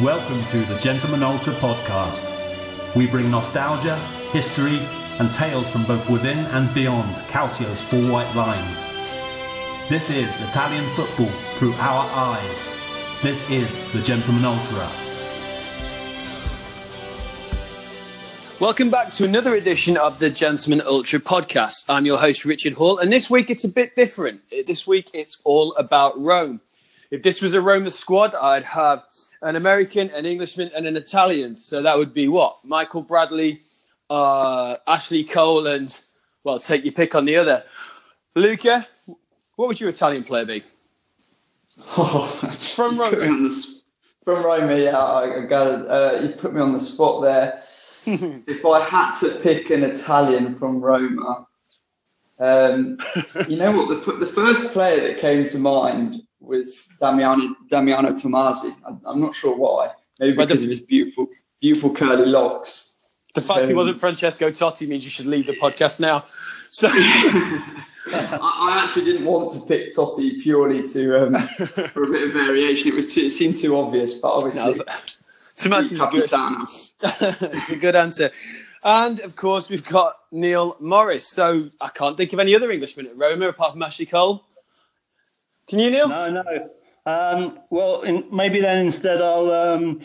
Welcome to the Gentleman Ultra podcast. We bring nostalgia, history, and tales from both within and beyond Calcio's four white lines. This is Italian football through our eyes. This is the Gentleman Ultra. Welcome back to another edition of the Gentleman Ultra podcast. I'm your host, Richard Hall, and this week it's a bit different. This week it's all about Rome. If this was a Roma squad, I'd have an American, an Englishman, and an Italian. So that would be what? Michael Bradley, uh, Ashley Cole, and, well, take your pick on the other. Luca, what would your Italian player be? Oh, From Roma. The, from Roma, yeah, I, I. Uh, you put me on the spot there. if I had to pick an Italian from Roma, um, you know what? The, the first player that came to mind was Damiano, Damiano Tommasi. I, am not sure why. Maybe because the, of his beautiful, beautiful curly locks. The fact um, he wasn't Francesco Totti means you should leave the podcast now. So. I, actually didn't want to pick Totti purely to um, for a bit of variation. It was too, it seemed too obvious, but obviously, no, Tommasi's good. it's a good answer. And of course, we've got Neil Morris. So I can't think of any other Englishmen at Roma apart from Ashley Cole. Can you, Neil? No, no. Um, well, in, maybe then instead I'll, um,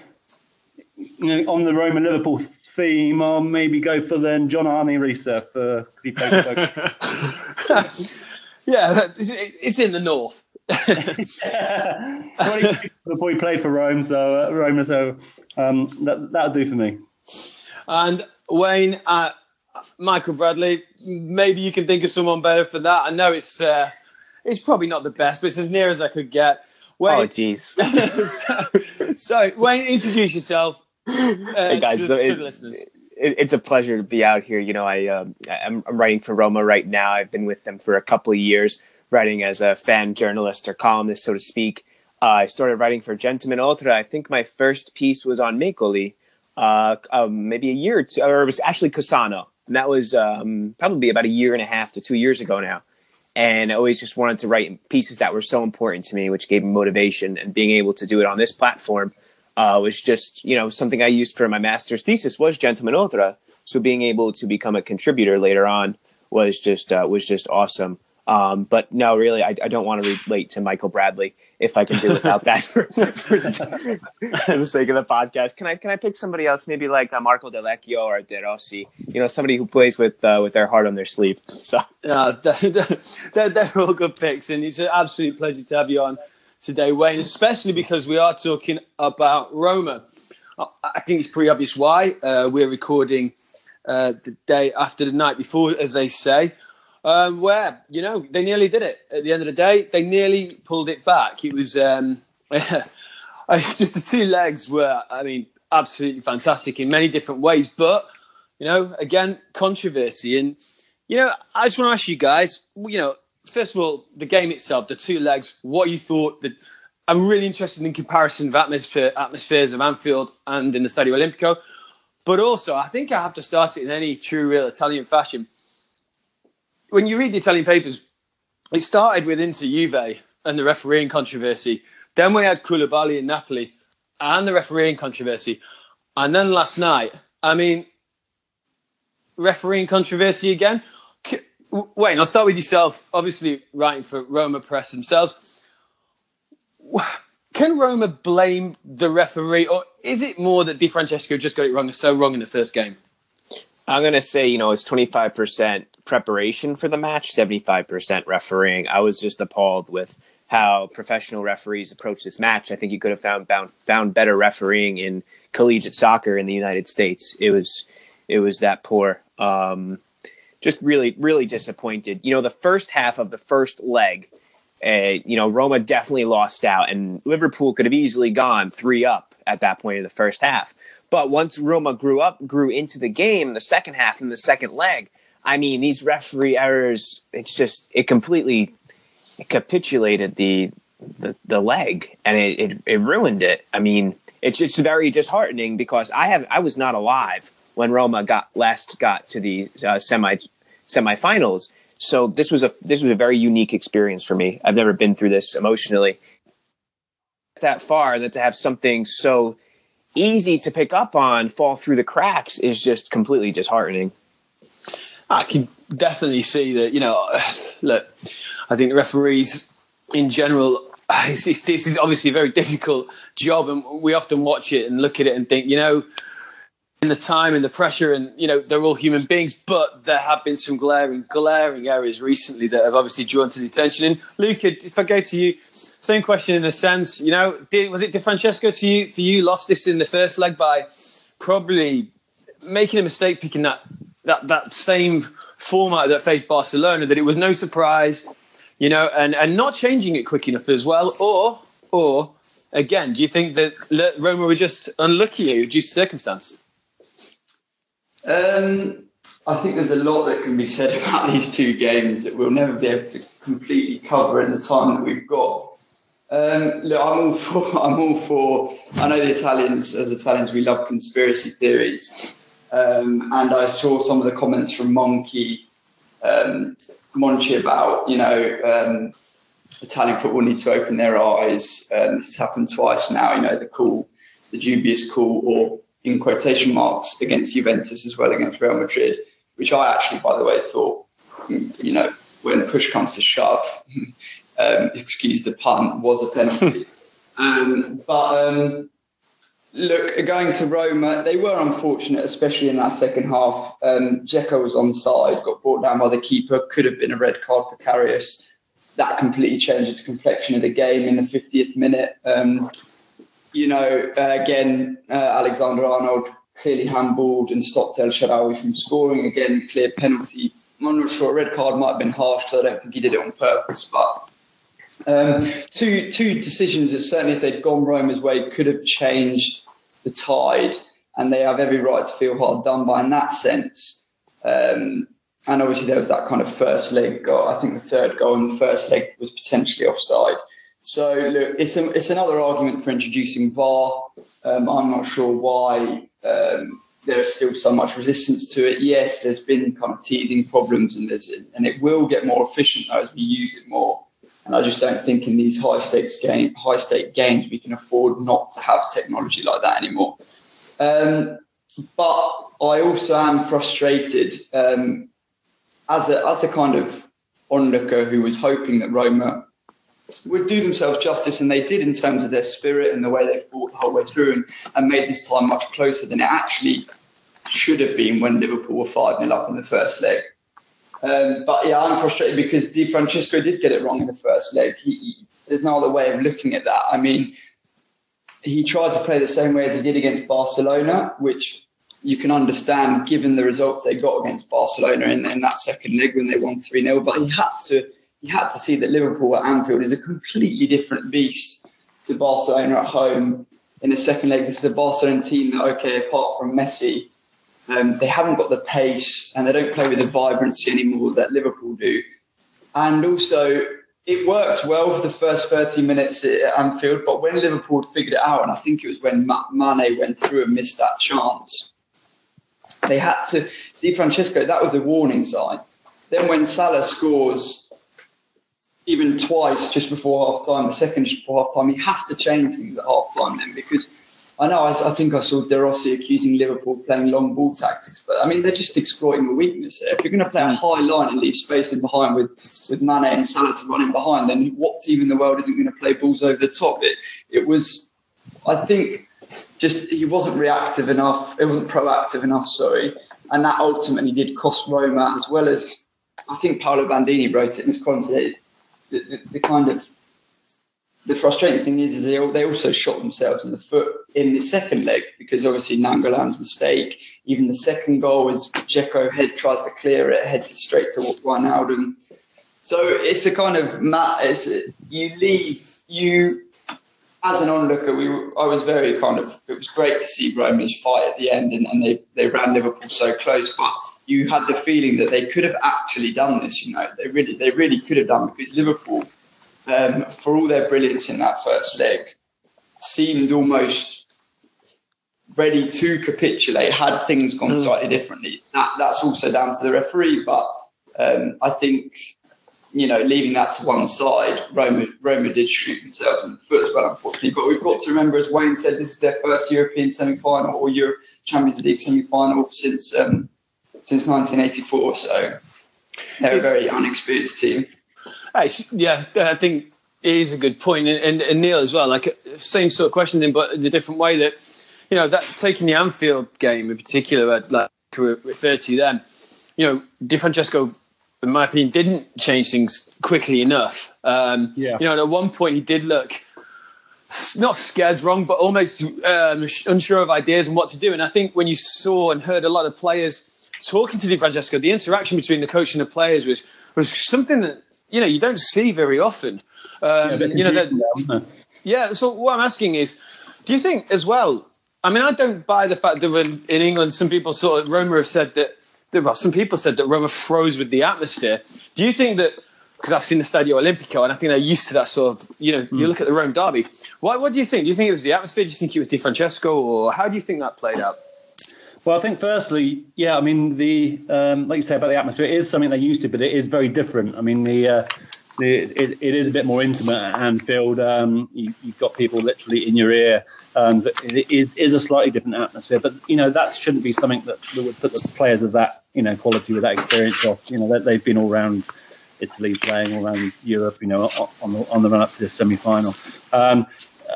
you know, on the Roma Liverpool theme, I'll maybe go for then John-Arne Riise for because he played yeah, it's in the north. yeah. well, the boy played for Rome, so uh, Roma, so um, that that'll do for me. And Wayne, uh, Michael Bradley, maybe you can think of someone better for that. I know it's uh, it's probably not the best, but it's as near as I could get. Wayne, oh, jeez. so, so, Wayne, introduce yourself. Uh, hey guys, to, so it, the listeners. It, it's a pleasure to be out here. You know, I um, I'm, I'm, writing for Roma right now. I've been with them for a couple of years, writing as a fan journalist or columnist, so to speak. Uh, I started writing for Gentleman Ultra. I think my first piece was on Miccoli, uh, um, maybe a year or two, or it was actually Cassano. And that was um, probably about a year and a half to two years ago now and I always just wanted to write pieces that were so important to me, which gave me motivation. And being able to do it on this platform uh, was just, you know, something I used for my master's thesis was Gentleman Ultra. So being able to become a contributor later on was just uh, was just awesome. Um, but no, really, I, I, don't want to relate to Michael Bradley if I can do without that for, for, the, for, the, sake of the podcast. Can I can I pick somebody else, maybe like uh, Marco Delvecchio or De Rossi? You know, somebody who plays with uh, with their heart on their sleeve. So yeah, they're, they're all good picks, and it's an absolute pleasure to have you on today, Wayne. Especially because we are talking about Roma. I think it's pretty obvious why uh, we're recording uh, the day after the night before, as they say um, where you know they nearly did it. At the end of the day, they nearly pulled it back. It was um, just the two legs were, I mean, absolutely fantastic in many different ways. But you know, again, controversy, and you know, I just want to ask you guys, you know, first of all, the game itself, the two legs, what you thought. That I'm really interested in comparison of atmosphere, atmospheres of Anfield and in the Stadio Olimpico. But also, I think I have to start it in any true, real Italian fashion when you read the Italian papers, it started with Inter Juve and the refereeing controversy. Then we had Koulibaly in Napoli and the refereeing controversy. And then last night, I mean, refereeing controversy again. Wayne, I'll start with yourself. Obviously, writing for Roma Press themselves. Can Roma blame the referee, or is it more that Di Francesco just got it wrong, so wrong in the first game? I'm going to say, you know, it's 25% preparation for the match, 75% refereeing. I was just appalled with how professional referees approach this match. I think you could have found found, found better refereeing in collegiate soccer in the United States. It was it was that poor. Um, just really really disappointed. You know, the first half of the first leg, uh, you know, Roma definitely lost out, and Liverpool could have easily gone three up at that point in the first half. But once Roma grew up, grew into the game, the second half and the second leg, I mean, these referee errors, it's just, it completely it capitulated the, the, the leg and it, it, it ruined it. I mean, it's, it's very disheartening because I have, I was not alive when Roma got last got to the uh, semi semifinals. So this was a, this was a very unique experience for me. I've never been through this emotionally that far that to have something so easy to pick up on fall through the cracks is just completely disheartening. I can definitely see that. You know, look, I think the referees in general. This is obviously a very difficult job, and we often watch it and look at it and think, you know, in the time and the pressure, and you know, they're all human beings. But there have been some glaring, glaring areas recently that have obviously drawn to the attention. And Luca, if I go to you, same question in a sense. You know, did, was it Di Francesco to you? For you, lost this in the first leg by probably making a mistake picking that that that same format that faced Barcelona. That it was no surprise you know, and, and not changing it quick enough as well. Or, or again, do you think that Roma were just unlucky due to circumstance? Um, I think there's a lot that can be said about these two games that we'll never be able to completely cover in the time that we've got. Um, look, I'm all for. I'm all for. I know the Italians, as Italians, we love conspiracy theories, um, and I saw some of the comments from Monkey um, Monchi about, you know, um, Italian football need to open their eyes. Um, this has happened twice now, you know, the call, the dubious call, or in quotation marks, against Juventus as well against Real Madrid, which I actually, by the way, thought, you know, when push comes to shove, um, excuse the pun, was a penalty. um, but um, Look, going to Roma, they were unfortunate, especially in that second half. Um, was on side, got brought down by the keeper, could have been a red card for Karius. That completely changed the complexion of the game in the 50th minute. Um, you know, uh, again, uh, Alexander Arnold clearly handballed and stopped El Shaarawy from scoring. Again, clear penalty. I'm not sure. A red card might have been harsh, so I don't think he did it on purpose. But um, two two decisions that certainly, if they'd gone Roma's way, could have changed the tide, and they have every right to feel hard done by in that sense. Um, and obviously, there was that kind of first leg goal. I think the third goal in the first leg was potentially offside. So look, it's a, it's another argument for introducing VAR. Um, I'm not sure why um, there's still so much resistance to it. Yes, there's been kind of teething problems, and there's and it will get more efficient as we use it more. And I just don't think in these high stakes game, high stake games we can afford not to have technology like that anymore. Um, but I also am frustrated um, as a as a kind of onlooker who was hoping that Roma would do themselves justice, and they did in terms of their spirit and the way they fought the whole way through, and, and made this time much closer than it actually should have been when Liverpool were five 0 up in the first leg. Um, but yeah, I'm frustrated because Di Francesco did get it wrong in the first leg. He, he, there's no other way of looking at that. I mean, he tried to play the same way as he did against Barcelona, which you can understand given the results they got against Barcelona in, in that second leg when they won 3 0. But he had to he had to see that Liverpool at Anfield is a completely different beast to Barcelona at home in the second leg. This is a Barcelona team that, okay, apart from Messi, um, they haven't got the pace and they don't play with the vibrancy anymore that Liverpool do. And also, it worked well for the first 30 minutes at Anfield, but when Liverpool figured it out, and I think it was when Mane went through and missed that chance, they had to. Di Francesco, that was a warning sign. Then when Salah scores even twice just before half time, the second just before half time, he has to change things at half time then because I know. I, I, think I saw De Rossi accusing Liverpool playing long ball tactics, but I mean they're just exploiting a weakness there. If you're going to play a mm. high line and leave space in behind with with Mane and Salah to run in behind, then what team in the world isn't going to play balls over the top? It it was, I think, just he wasn't reactive enough. It wasn't proactive enough. Sorry, and that ultimately did cost Roma as well as I think Paolo Bandini wrote it in his column today. The, the, the kind of the frustrating thing is, is they, they also shot themselves in the foot in the second leg because obviously Nainggolan's mistake, even the second goal is Dzeko head tries to clear it, heads it straight to Wijnaldum. So it's a kind of mat. it's you leave you as an onlooker. We I was very kind of it was great to see Roma's fight at the end and, and they they ran Liverpool so close, but you had the feeling that they could have actually done this. You know, they really they really could have done because Liverpool um, for all their brilliance in that first leg, seemed almost ready to capitulate had things gone mm. slightly differently. That, that's also down to the referee, but um, I think you know, leaving that to one side, Roma, Roma did shoot themselves in the foot as well, unfortunately. But we've got to remember, as Wayne said, this is their first European semi-final or Euro Champions League semi-final since um, since 1984. So they're a very unexperienced team. Yeah, I think it is a good point, and, and, and Neil as well. Like same sort of question, but in a different way. That you know that taking the Anfield game in particular, I'd like to refer to them. You know, Di Francesco in my opinion, didn't change things quickly enough. Um, yeah. You know, at one point he did look not scared wrong, but almost um, unsure of ideas and what to do. And I think when you saw and heard a lot of players talking to Di Francesco, the interaction between the coach and the players was was something that you know you don't see very often. Um, yeah, you know that. Yeah. So what I'm asking is, do you think as well? I mean, I don't buy the fact that when in England, some people sort of Roma have said that well, some people said that Roma froze with the atmosphere. Do you think that? Because I've seen the Stadio Olimpico, and I think they're used to that sort of. You know, mm. you look at the Rome derby. What, what do you think? Do you think it was the atmosphere? Do you think it was Di Francesco, or how do you think that played out? Well, I think firstly, yeah, I mean the um, like you say about the atmosphere, it is something they're used to, but it is very different. I mean the. Uh, it, it is a bit more intimate at Anfield. Um, you, have got people literally in your ear. Um, it is is a slightly different atmosphere, but you know that shouldn't be something that, that would put the players of that you know quality with that experience off. You know they've been all around Italy, playing all around Europe. You know on the on the run up to the semi final. Um,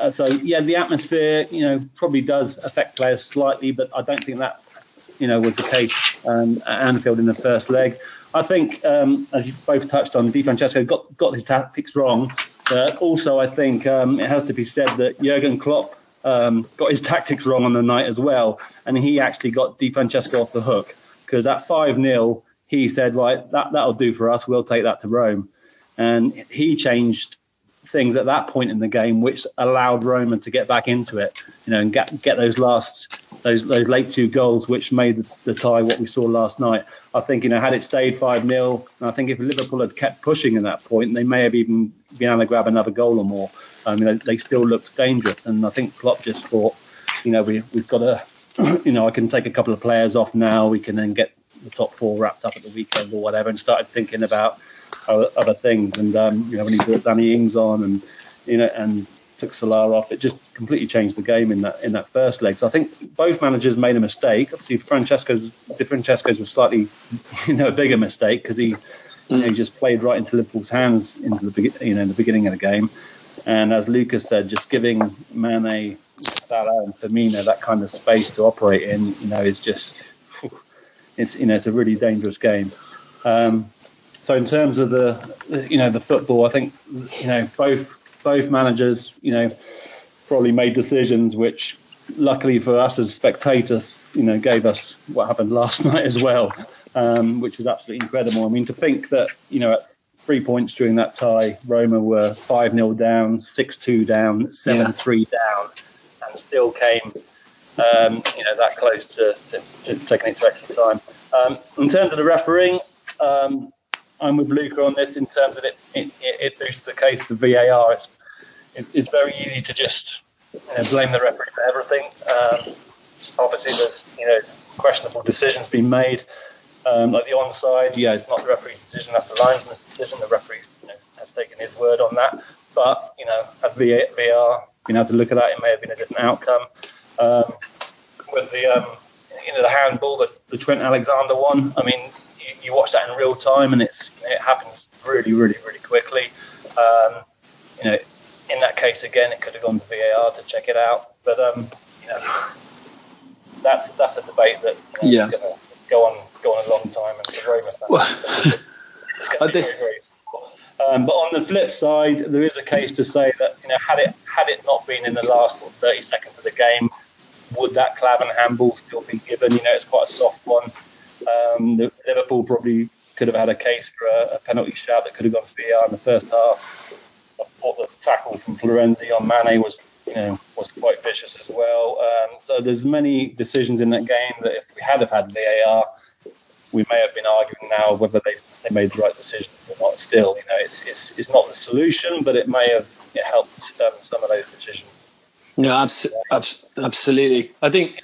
uh, so yeah, the atmosphere you know probably does affect players slightly, but I don't think that you know was the case um, at Anfield in the first leg. I think, um, as you both touched on, Di Francesco got, got his tactics wrong. But also, I think um, it has to be said that Jurgen Klopp um, got his tactics wrong on the night as well. And he actually got Di Francesco off the hook because at 5 0, he said, right, that, that'll do for us. We'll take that to Rome. And he changed things at that point in the game, which allowed Roman to get back into it, you know, and get get those last those those late two goals, which made the, the tie what we saw last night. I think you know had it stayed five 0 I think if Liverpool had kept pushing at that point, they may have even been able to grab another goal or more. I mean, they, they still looked dangerous, and I think Klopp just thought, you know, we we've got to, you know, I can take a couple of players off now. We can then get the top four wrapped up at the weekend or whatever, and started thinking about other, things. And um, you know, when he brought Danny Ings on, and you know, and took Salah off, it just completely changed the game in that in that first leg. So I think both managers made a mistake. Obviously, Francesco's Francesco's was slightly, you know, a bigger mistake because he, you know, he just played right into Liverpool's hands into the you know in the beginning of the game. And as Lucas said, just giving Mane, Salah, and Firmino that kind of space to operate in, you know, is just it's you know it's a really dangerous game. Um, so in terms of the you know the football, I think you know both both managers you know probably made decisions which, luckily for us as spectators, you know gave us what happened last night as well, um, which was absolutely incredible. I mean to think that you know at three points during that tie, Roma were five 0 down, six two down, seven three down, and still came um, you know that close to, to, to, taking it to extra time. Um, in terms of the refereeing, um, I'm with Luca on this in terms of it, it, it boosts the case for VAR. It's, it's, it's very easy to just you know, blame the referee for everything. Um, obviously, there's you know questionable decisions being made, um, like the onside. Yeah, it's not the referee's decision; that's the linesman's decision. The referee you know, has taken his word on that. But you know, at VAR, you know, to look at that, it may have been a different outcome. Um, with the um, you know the handball that the Trent Alexander one, I mean, you watch that in real time, and it's it happens really, really, really quickly. Um, you know, in that case again, it could have gone to VAR to check it out, but um, you know, that's that's a debate that you know, yeah. is going to go on go on a long time, and for Roma it's going to be very, very um, but on the flip side, there is a case to say that you know had it had it not been in the last 30 seconds of the game, would that Klavan handball still be given? You know, it's quite a soft one. Um, Liverpool probably could have had a case for a, a, penalty shout that could have gone to VAR in the first half. I thought the tackle from Florenzi on Mane was, you know, was quite vicious as well. Um, so there's many decisions in that game that if we had have had VAR, we may have been arguing now whether they, they made the right decision or not. Still, you know, it's, it's, it's not the solution, but it may have it helped um, some of those decisions. No, abs- abs- absolutely. I think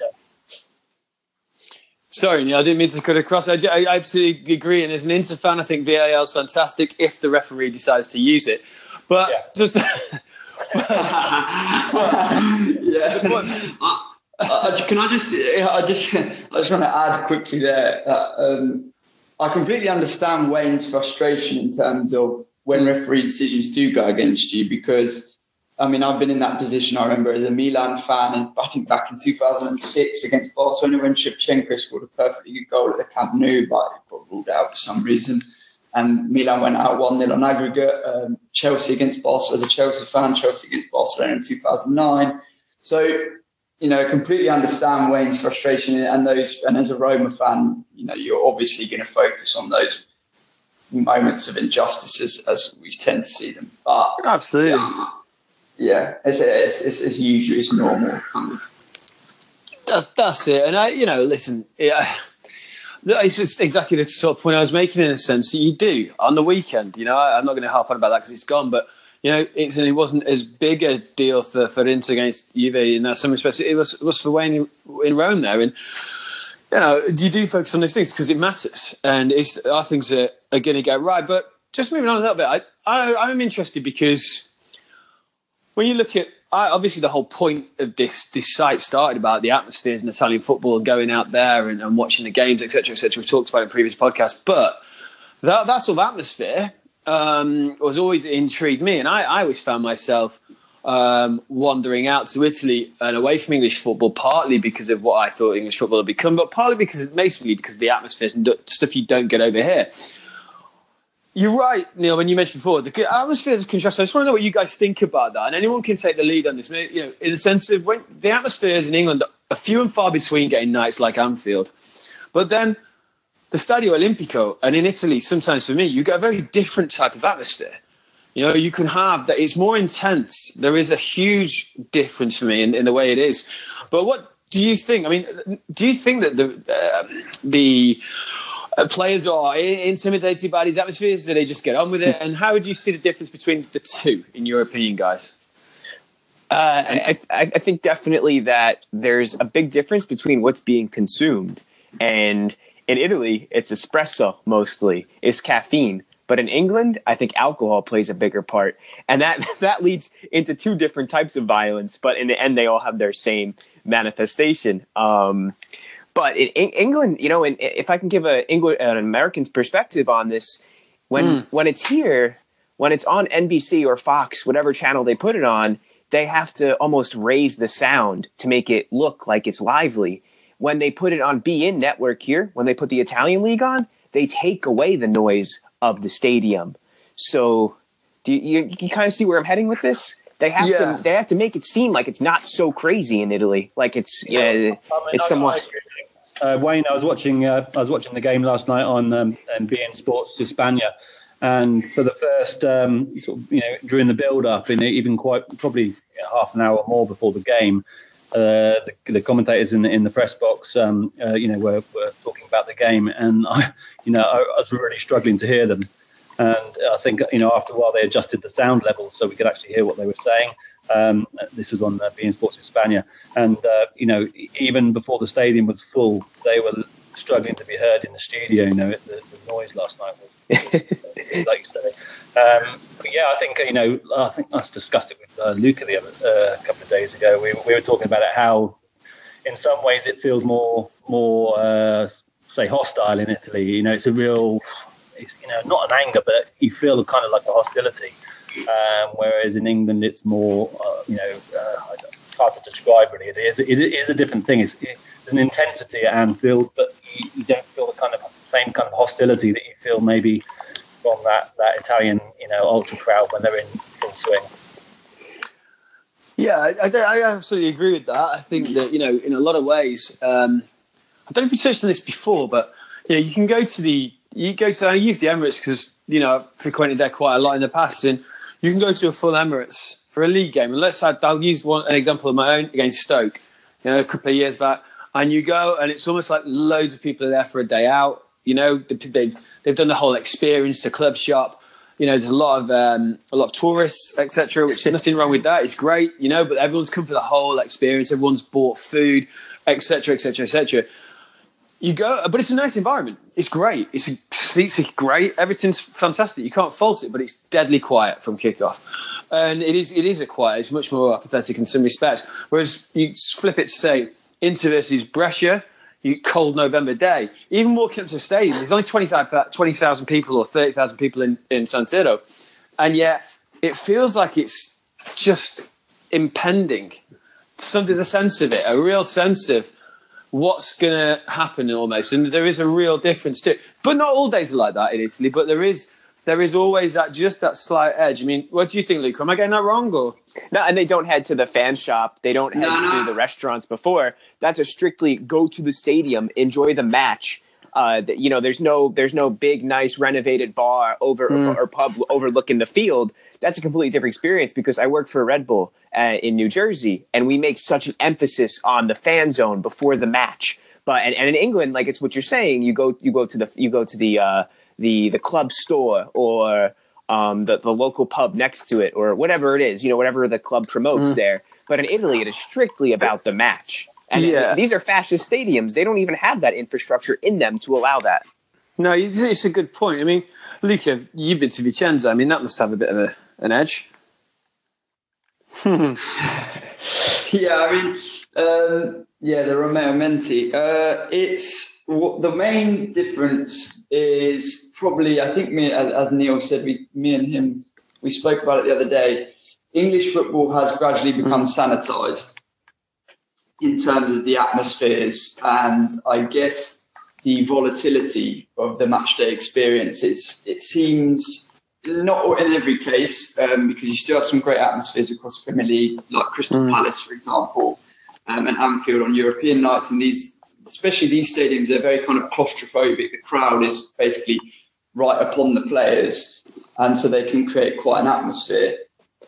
Sorry, Neil, I didn't mean to cut across. I, I absolutely agree. And as an Inter fan, I think VAR is fantastic if the referee decides to use it. But Yeah. just yeah. I, I, can I just, I just, I just want to add quickly there that um, I completely understand Wayne's frustration in terms of when referee decisions do go against you because, I mean, I've been in that position. I remember as a Milan fan, and I think back in 2006 against Barcelona when Shevchenko scored a perfectly good goal at the Camp Nou, but it got ruled out for some reason. And Milan went out 1 0 on aggregate. Um, Chelsea against Barcelona, as a Chelsea fan, Chelsea against Barcelona in 2009. So, you know, completely understand Wayne's frustration and those. And as a Roma fan, you know, you're obviously going to focus on those moments of injustice as, as we tend to see them. But absolutely. yeah, yeah it's, it's, it's, it's usually it's normal. That's, that's it. And I, you know, listen, yeah, it's exactly the sort of point I was making in a sense that you do on the weekend. You know, I, I'm not going to harp on about that because it's gone, but you know, it's it wasn't as big a deal for for Inter against Juve in that some respects. It was it was for Wayne in, in Rome there, and you know, you do focus on those things because it matters, and it's our things are, are going to get right. But just moving on a little bit, I, I I'm interested because when you look at obviously the whole point of this this site started about the atmospheres in Italian football and going out there and, and watching the games, etc., etc. We've talked about in previous podcasts, but that that sort of atmosphere um, was always intrigued me, and I, I always found myself um, wandering out to Italy and away from English football, partly because of what I thought English football had become, but partly because basically because of the atmospheres and stuff you don't get over here. You're right, Neil. When you mentioned before the atmosphere is contrasting, I just want to know what you guys think about that, and anyone can take the lead on this. You know, in the sense of when the atmospheres in England are few and far between getting nights like Anfield, but then the Stadio Olimpico and in Italy, sometimes for me, you get a very different type of atmosphere. You know, you can have that; it's more intense. There is a huge difference for me in, in the way it is. But what do you think? I mean, do you think that the uh, the players are intimidated by these atmospheres? Do they just get on with it? And how would you see the difference between the two, in your opinion, guys? Uh, I, I, I think definitely that there's a big difference between what's being consumed. And in Italy, it's espresso mostly, it's caffeine. But in England, I think alcohol plays a bigger part. And that, that leads into two different types of violence. But in the end, they all have their same manifestation. Um, but in, in England, you know, and if I can give a England, an American's perspective on this, when mm. when it's here, when it's on NBC or Fox, whatever channel they put it on, they have to almost raise the sound to make it look like it's lively. When they put it on beIN Network here, when they put the Italian League on, they take away the noise of the stadium. So, do you, you, you kind of see where I'm heading with this? They have yeah. to they have to make it seem like it's not so crazy in Italy, like it's yeah, I mean, it's somewhat. Uh, Wayne, I was watching uh, I was watching the game last night on um, beIN Sports Hispania, and for the first um, sort of, you know during the build up, in even quite probably half an hour or more before the game, uh, the, the, commentators in the in the press box, um, uh, you know, were, were talking about the game, and I, you know, I, I was really struggling to hear them. And I think you know after a while they adjusted the sound levels so we could actually hear what they were saying. Um, this was on uh, beIN Sports Hispania, and uh, you know even before the stadium was full, they were struggling to be heard in the studio. You know the, the noise last night was, like you say. Um, but yeah, I think you know I think I discussed it with uh, Luca the other uh, a couple of days ago. We, we were talking about it how in some ways it feels more more uh, say hostile in Italy. You know, it's a real it's, you know not an anger, but you feel kind of like a hostility. Um, whereas in England, it's more, uh, you know, uh, hard to describe really. It is, it is a different thing. It's, it, there's an intensity at Anfield, but you, you, don't feel the kind of same kind of hostility that you feel maybe from that, that Italian, you know, ultra crowd when they're in full swing. Yeah, I, I, absolutely agree with that. I think that you know, in a lot of ways, um, I don't know if you touched on this before, but you know, you can go to the you go to I use the Emirates because you know I've frequented there quite a lot in the past, and you can go to a full Emirates for a league game. And let's say I'll use one an example of my own against Stoke, you know, a couple of years back. And you go, and it's almost like loads of people are there for a day out. You know, they've they've done the whole experience, the club shop. You know, there's a lot of um, a lot of tourists, etc. Which is nothing wrong with that. It's great, you know. But everyone's come for the whole experience. Everyone's bought food, etc., etc., etc you go, but it's a nice environment. It's great. It's a, seats are great. Everything's fantastic. You can't fault it, but it's deadly quiet from kickoff, and it is it is a quiet. It's much more apathetic in some respects. Whereas you flip it to say Inter versus Brescia, you cold November day. Even walking up to the stadium, there's only 20,000 20, people or thirty thousand people in in San Siro, and yet it feels like it's just impending. So there's a sense of it, a real sense of what's going to happen almost. And there is a real difference too. But not all days are like that in Italy, but there is there is always that just that slight edge. I mean, what do you think, Luke? Am I getting that wrong or no, and they don't head to the fan shop. They don't head no, to the restaurants before. That's a strictly go to the stadium, enjoy the match. Uh, you know, there's no there's no big, nice, renovated bar over mm. or, or, pub overlooking the field. That's a completely different experience because I work for Red Bull uh, in New Jersey, and we make such an emphasis on the fan zone before the match. But and, and in England, like it's what you're saying, you go you go to the you go to the uh, the the club store or um, the the local pub next to it or whatever it is, you know, whatever the club promotes mm. there. But in Italy, it is strictly about the match. And yeah. these are fascist stadiums. They don't even have that infrastructure in them to allow that. No, it's a good point. I mean, Luca, you've been to Vicenza. I mean, that must have a bit of a, an edge. yeah, I mean, um, yeah, the Romeo Menti. Uh, it's the main difference is probably. I think me, as Neil said, we, me and him, we spoke about it the other day. English football has gradually become sanitized in terms of the atmospheres and I guess the volatility of the matchday experiences. It seems not in every case, um, because you still have some great atmospheres across the Premier League, like Crystal mm. Palace, for example, um, and Anfield on European nights. And these, especially these stadiums, they're very kind of claustrophobic. The crowd is basically right upon the players, and so they can create quite an atmosphere.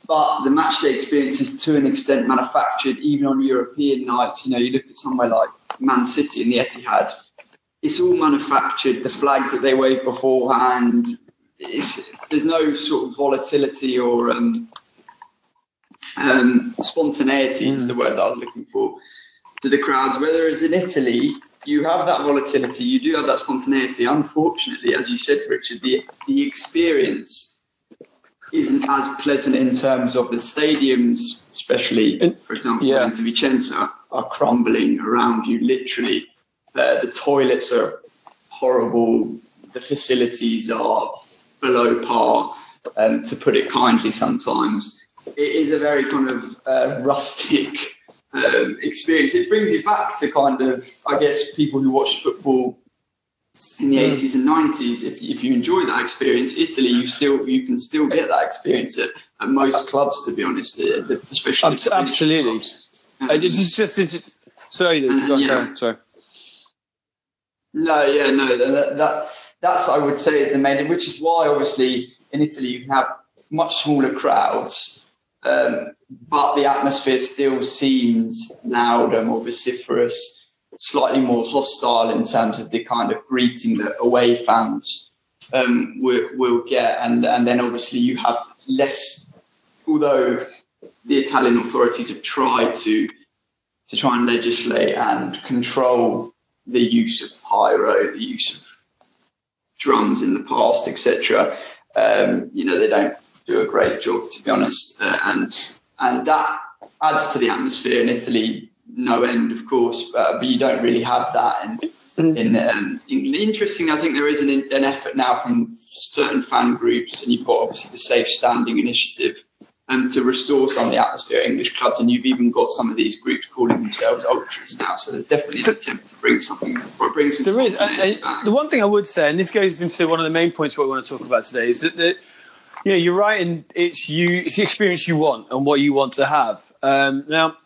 But the matchday experience is to an extent manufactured, even on European nights. You know, you look at somewhere like Man City and the Etihad, it's all manufactured. The flags that they wave beforehand, there's no sort of volatility or um, um, spontaneity, is the mm. word that I was looking for, to the crowds. Whereas in Italy, you have that volatility, you do have that spontaneity. Unfortunately, as you said, Richard, the, the experience isn't as pleasant in terms of the stadiums, especially, for example, yeah. to Vicenza, are crumbling around you literally. Uh, the toilets are horrible. The facilities are below par, um, to put it kindly sometimes. It is a very kind of uh, rustic um, experience. It brings you back to kind of, I guess, people who watch football in the eighties mm. and nineties. If, if you enjoy that experience, Italy, you still you can still get that experience at, at most clubs. To be honest, uh, especially absolutely. Um, it's just it's, sorry, and, yeah. sorry. No, yeah, no, that, that that's I would say is the main, which is why obviously in Italy you can have much smaller crowds, um, but the atmosphere still seems louder, more vociferous slightly more hostile in terms of the kind of greeting that away fans um, will, will get. And, and then obviously you have less, although the Italian authorities have tried to, to try and legislate and control the use of pyro, the use of drums in the past, etc. Um, you know, they don't do a great job, to be honest. Uh, and and that adds to the atmosphere in Italy no end, of course, but, but you don't really have that And mm. in um, Interesting, I think there is an, an effort now from certain fan groups, and you've got obviously the Safe Standing Initiative, um, to restore some of the atmosphere at English clubs, and you've even got some of these groups calling themselves ultras now. So there's definitely an attempt to bring something, or bring some. There is. the one thing I would say, and this goes into one of the main points what we want to talk about today, is that. that yeah, you're right, and it's you. It's the experience you want and what you want to have. Um, now,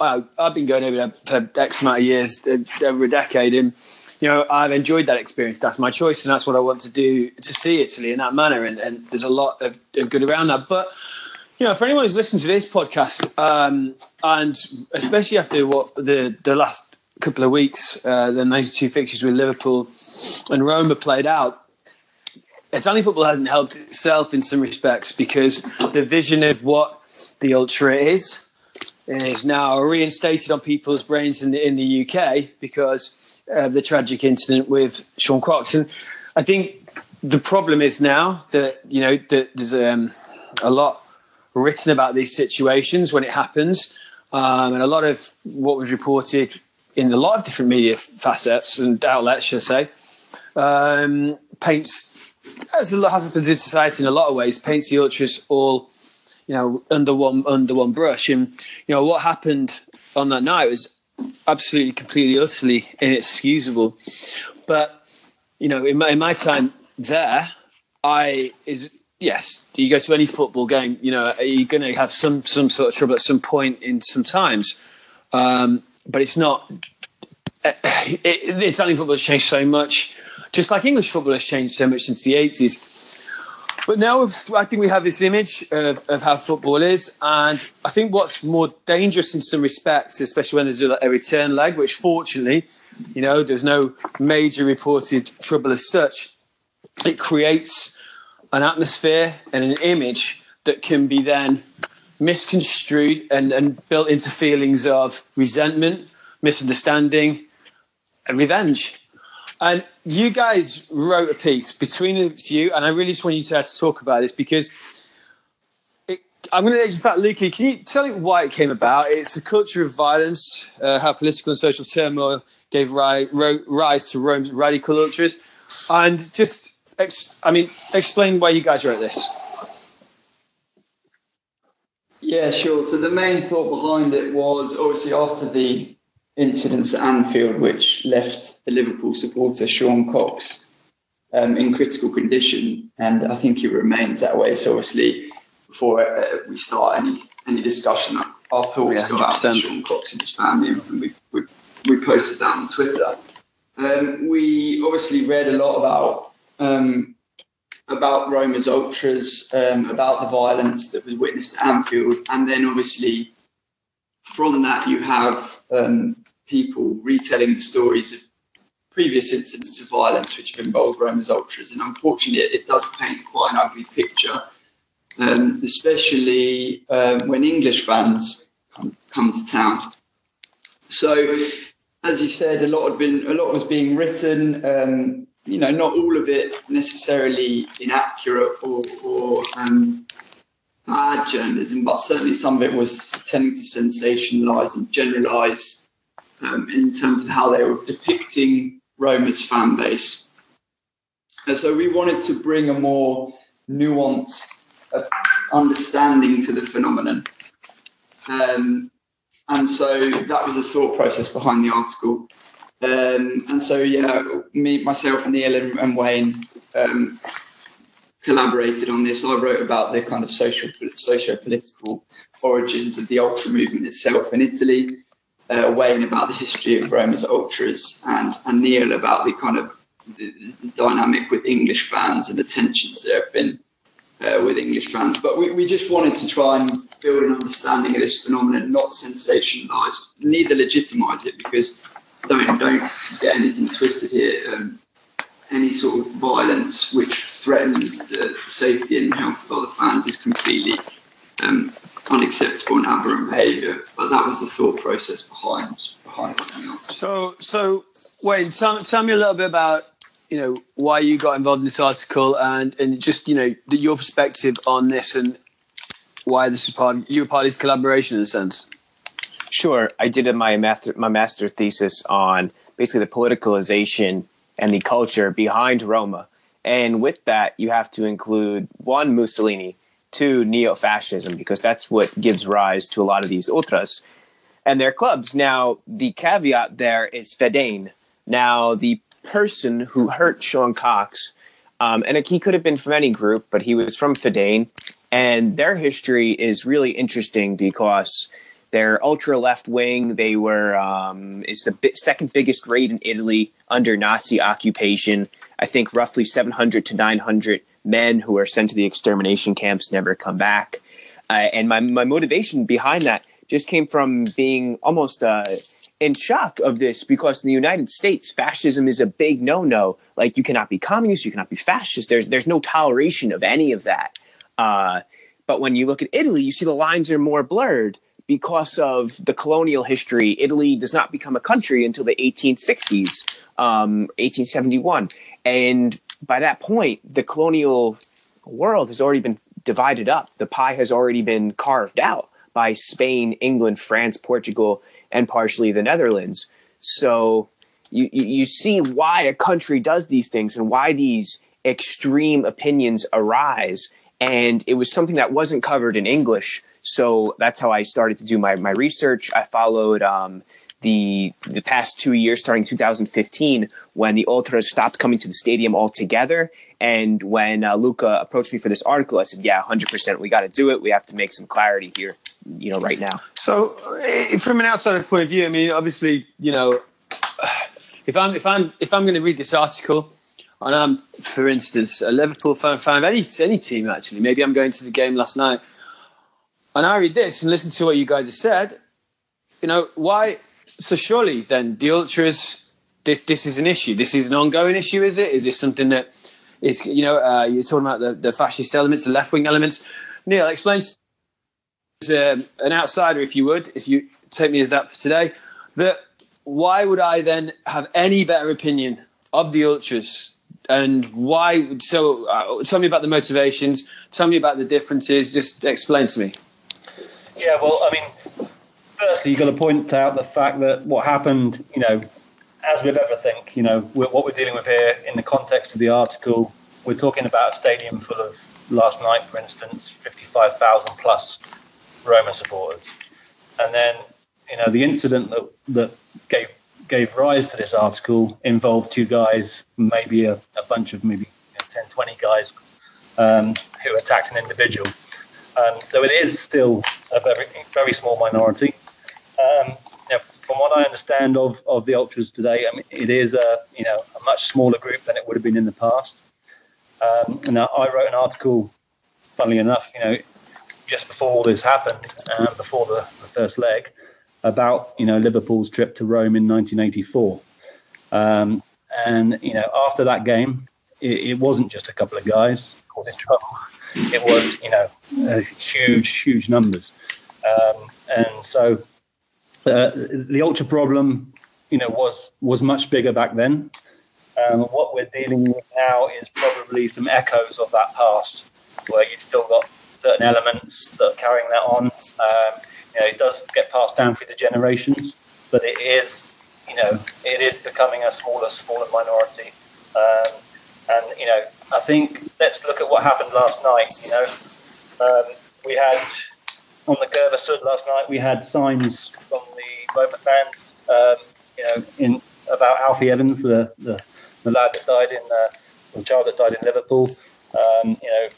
well, I've been going over there for X amount of years, uh, over a decade, and you know I've enjoyed that experience. That's my choice, and that's what I want to do to see Italy in that manner. And, and there's a lot of, of, good around that. But you know, for anyone who's listening to this podcast, um, and especially after what the the last couple of weeks, uh, the 92 fixtures with Liverpool and Roma played out. Italian football hasn't helped itself in some respects because the vision of what the ultra is is now reinstated on people's brains in the, in the UK because of the tragic incident with Sean Cox. And I think the problem is now that, you know, that there's um, a lot written about these situations when it happens. Um, and a lot of what was reported in a lot of different media facets and outlets, should I say, um, paints, as a lot happens in society in a lot of ways, paints the ultras all you know, under one under one brush. And you know what happened on that night was absolutely, completely, utterly inexcusable. But you know, in my, in my time there, I is yes, you go to any football game, you know, you're going to have some some sort of trouble at some point in some times. Um, but it's not. It, Italian football has changed so much, just like English football has changed so much since the 80s but now I think we have this image of, of, how football is, and I think what's more dangerous in some respects, especially when there's a, return leg, which fortunately, you know, there's no major reported trouble as such. It creates an atmosphere and an image that can be then misconstrued and, and built into feelings of resentment, misunderstanding, and revenge. And you guys wrote a piece between you, and I really just want you to, to talk about this because it, I'm going to, in fact, Luki, can you tell me why it came about? It's a culture of violence, uh, how political and social turmoil gave rise, rise to Rome's radical ultras, and just, ex, I mean, explain why you guys wrote this. Yeah, sure. So the main thought behind it was obviously after the incidents at Anfield, which left the Liverpool supporter Sean Cox um, in critical condition, and I think he remains that way. So obviously, before uh, we start any any discussion, our thoughts yeah, go out to Sean Cox and his family, and we we, we posted that on Twitter. Um, we obviously read a lot about um, about Roma's ultras, um, about the violence that was witnessed at Anfield, and then obviously from that you have um, people retelling the stories of previous incidents of violence which have involved Roma's ultras. And unfortunately, it, does paint quite an ugly picture, um, especially um, when English fans come, come, to town. So, as you said, a lot had been a lot was being written. Um, you know, not all of it necessarily inaccurate or, or um, bad journalism, but certainly some of it was tending to sensationalise and generalise um, in terms of how they were depicting Roma's fan base. And so we wanted to bring a more nuanced uh, understanding to the phenomenon. Um, and so that was the thought process behind the article. Um, and so, yeah, me, myself, Neil, and, and Wayne um, collaborated on this. I wrote about the kind of social, socio-political origins of the ultra movement itself in Italy uh, Wayne about the history of Roma's ultras and, and Neil about the kind of the, the dynamic with English fans and the tensions there have been uh, with English fans. But we, we just wanted to try and build an understanding of this phenomenon, not sensationalise, neither legitimise it because don't don't get anything twisted here. Um, any sort of violence which threatens the safety and health of other fans is completely um, unacceptable and aberrant behaviour. But that was the thought process behind behind it. So, so Wayne, tell, tell me a little bit about you know why you got involved in this article and and just you know the, your perspective on this and why this is part of, you were part of this collaboration in a sense. Sure, I did my master my master thesis on basically the politicalization and the culture behind Roma. And with that, you have to include one Mussolini, to neo fascism because that's what gives rise to a lot of these ultras and their clubs. Now, the caveat there is Fedayn. Now, the person who hurt Sean Cox, um, and he could have been from any group, but he was from Fedayn, and their history is really interesting because they're ultra left wing. They were um, it's the second biggest raid in Italy under Nazi occupation. I think roughly 700 to 900 men who are sent to the extermination camps never come back. Uh, and my, my motivation behind that just came from being almost uh, in shock of this because in the United States, fascism is a big no no. Like, you cannot be communist, you cannot be fascist. There's, there's no toleration of any of that. Uh, but when you look at Italy, you see the lines are more blurred because of the colonial history, Italy does not become a country until the 1860s, um, 1871. And by that point, the colonial world has already been divided up. The pie has already been carved out by Spain, England, France, Portugal, and partially the Netherlands. So you, you see why a country does these things and why these extreme opinions arise. And it was something that wasn't covered in English. So that's how I started to do my, my research. I followed um, the the past two years, starting 2015, when the Ultras stopped coming to the stadium altogether. And when uh, Luca approached me for this article, I said, "Yeah, 100%. We got to do it. We have to make some clarity here, you know, right now." So, eh, from an outsider point of view, I mean, obviously, you know, if I'm if I'm if I'm going to read this article, and I'm, for instance, a Liverpool fan, fan of any any team actually, maybe I'm going to the game last night, and I read this and listen to what you guys have said, you know, why? So surely then the ultras, this this is an issue. This is an ongoing issue, is it? Is this something that is you know uh, you're talking about the, the fascist elements, the left wing elements? Neil, explain as um, an outsider, if you would, if you take me as that for today, that why would I then have any better opinion of the ultras? And why? So, uh, tell me about the motivations. Tell me about the differences. Just explain to me. Yeah, well, I mean, firstly, you've got to point out the fact that what happened, you know, as with everything, you know, what we're dealing with here in the context of the article, we're talking about a stadium full of, last night, for instance, 55,000 plus Roma supporters. And then, you know, the incident that, that gave gave rise to this article involved two guys, maybe a, a bunch of maybe you know, 10, 20 guys um, who attacked an individual. Um, so it is still a very, very small minority. Um, you know, from what I understand of, of the ultras today, I mean, it is a you know a much smaller group than it would have been in the past. Um, and I wrote an article, funnily enough, you know, just before all this happened, um, before the, the first leg, about you know Liverpool's trip to Rome in 1984, um, and you know after that game, it, it, wasn't just a couple of guys causing trouble. It was you know huge, huge numbers, um, and so uh, the ultra problem, you know, was was much bigger back then. Um, what we're dealing with now is probably some echoes of that past, where you've still got certain elements that are carrying that on. Um, you know, it does get passed down through the generations, but it is, you know, it is becoming a smaller, smaller minority. Um, and you know, I think let's look at what happened last night. You know, um, we had on the Curva Sud last night. We had signs Roma fans. Um, you know, in about Alfie Evans, the the, the lad that died in uh, the child that died in Liverpool. Um, you know,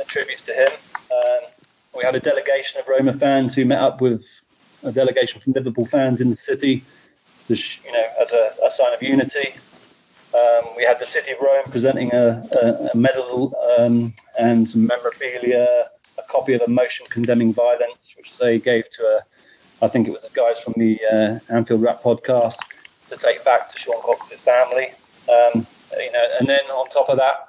uh, tributes to him. Um, we had a delegation of Roma fans who met up with a delegation from Liverpool fans in the city, to, you know, as a, a sign of unity. Um, we had the city of Rome presenting a, a, a medal um, and some memorabilia, a copy of a motion condemning violence, which they gave to a, I think it was the guys from the uh, Anfield Wrap podcast to take back to Sean Cox's family. Um, you know, and then on top of that,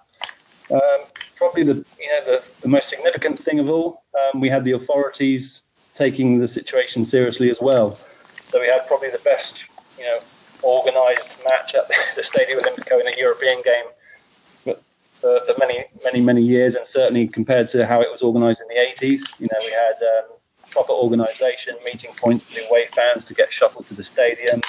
um, probably the you know the, the most significant thing of all, um, we had the authorities taking the situation seriously as well. So we had probably the best you know organised match at the Stadio Olimpico in a European game for, for, many many many years, and certainly compared to how it was organised in the 80s. You know, we had um, proper organisation, meeting points for the away fans to get shuffled to the stadium.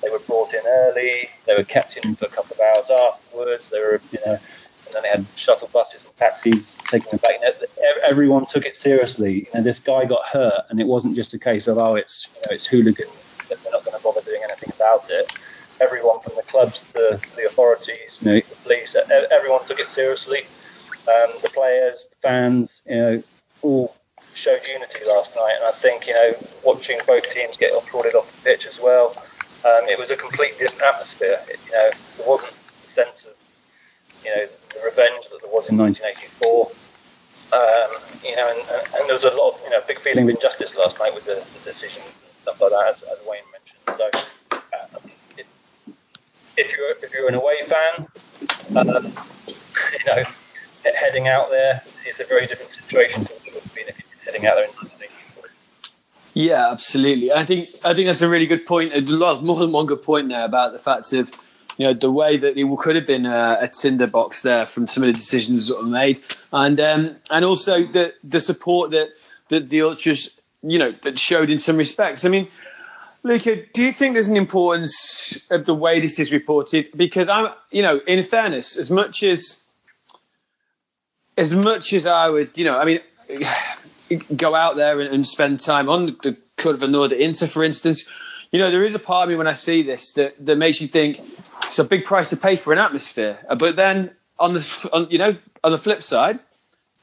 They were brought in early. They were kept in for a couple of hours afterwards. They were, you know, and then they had shuttle buses and taxis taking them back. You know, everyone took it seriously. And this guy got hurt, and it wasn't just a case of oh, it's you know, it's hooligan. We're not going to bother doing anything about it. Everyone from the clubs, the, the authorities, you know, the police, everyone took it seriously. Um, the players, the fans, you know, all showed unity last night. And I think you know, watching both teams get applauded off the pitch as well, um, it was a completely different atmosphere. It, you know, there wasn't the sense of you know the revenge that there was in 1984. Um, you know, and, and, there was a lot of you know big feeling of injustice last night with the, the decisions and stuff like that, as, as Wayne mentioned. So, uh, it, if you're if you're an away fan, um, you know, heading out there is a very different situation to heading out there in 1984. Yeah, absolutely. I think I think that's a really good point. A lot more than one good point there about the fact of you know the way that it could have been a, a tinder box there from some of the decisions that were made, and um, and also the the support that that the ultras you know showed in some respects. I mean. Luca, do you think there's an importance of the way this is reported? Because I'm, you know, in fairness, as much as as much as I would, you know, I mean, go out there and, and spend time on the Curva Nord Inter, for instance, you know, there is a part of me when I see this that, that makes you think it's a big price to pay for an atmosphere. Uh, but then on the, on, you know, on the flip side,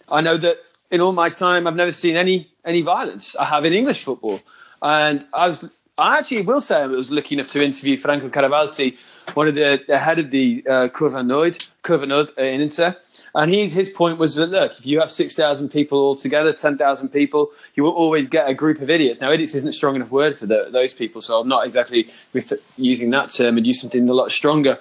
I know that in all my time, I've never seen any any violence. I have in English football, and I was, I actually will say I was lucky enough to interview Franco Caravita, one of the, the head of the uh, Curva Nord, Curva Nord in Inter, and he, his point was that look, if you have six thousand people all together, ten thousand people, you will always get a group of idiots. Now, idiots isn't a strong enough word for the, those people, so I'm not exactly using that term and use something a lot stronger.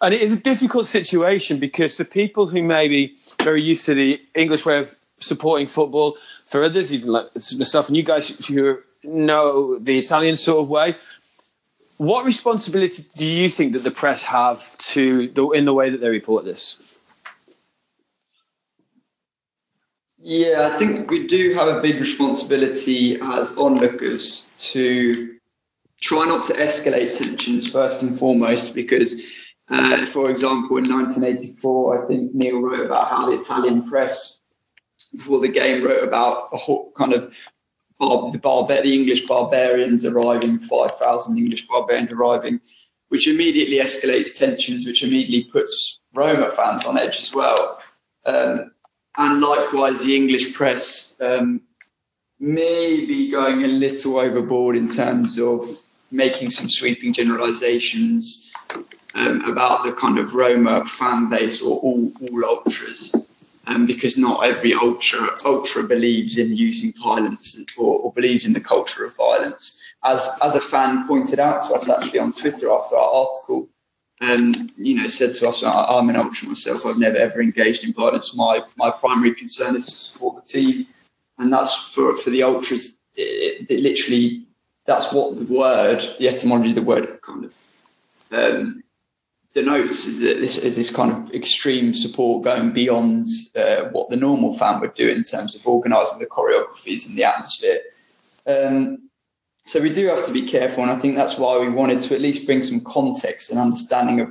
And it is a difficult situation because for people who may be very used to the English way of supporting football, for others, even like myself and you guys who know the Italian sort of way, what responsibility do you think that the press have to the, in the way that they report this? Yeah, I think we do have a big responsibility as onlookers to try not to escalate tensions first and foremost, because, uh, for example, in 1984, I think Neil wrote about how the Italian press before the game wrote about a whole kind of the, barbar- the English barbarians arriving, 5,000 English barbarians arriving, which immediately escalates tensions, which immediately puts Roma fans on edge as well. Um, and likewise the English press um, may be going a little overboard in terms of making some sweeping generalizations um, about the kind of Roma fan base or all, all ultras. Um, because not every ultra ultra believes in using violence or, or, believes in the culture of violence. As as a fan pointed out to us actually on Twitter after our article, um, you know, said to us, I'm an ultra myself. I've never ever engaged in violence. My my primary concern is to support the team, and that's for for the ultras. It, it literally, that's what the word, the etymology of the word, kind of um, denotes is that this is this kind of extreme support going beyond uh, what the normal fan would do in terms of organising the choreographies and the atmosphere. Um, so we do have to be careful, and I think that's why we wanted to at least bring some context and understanding of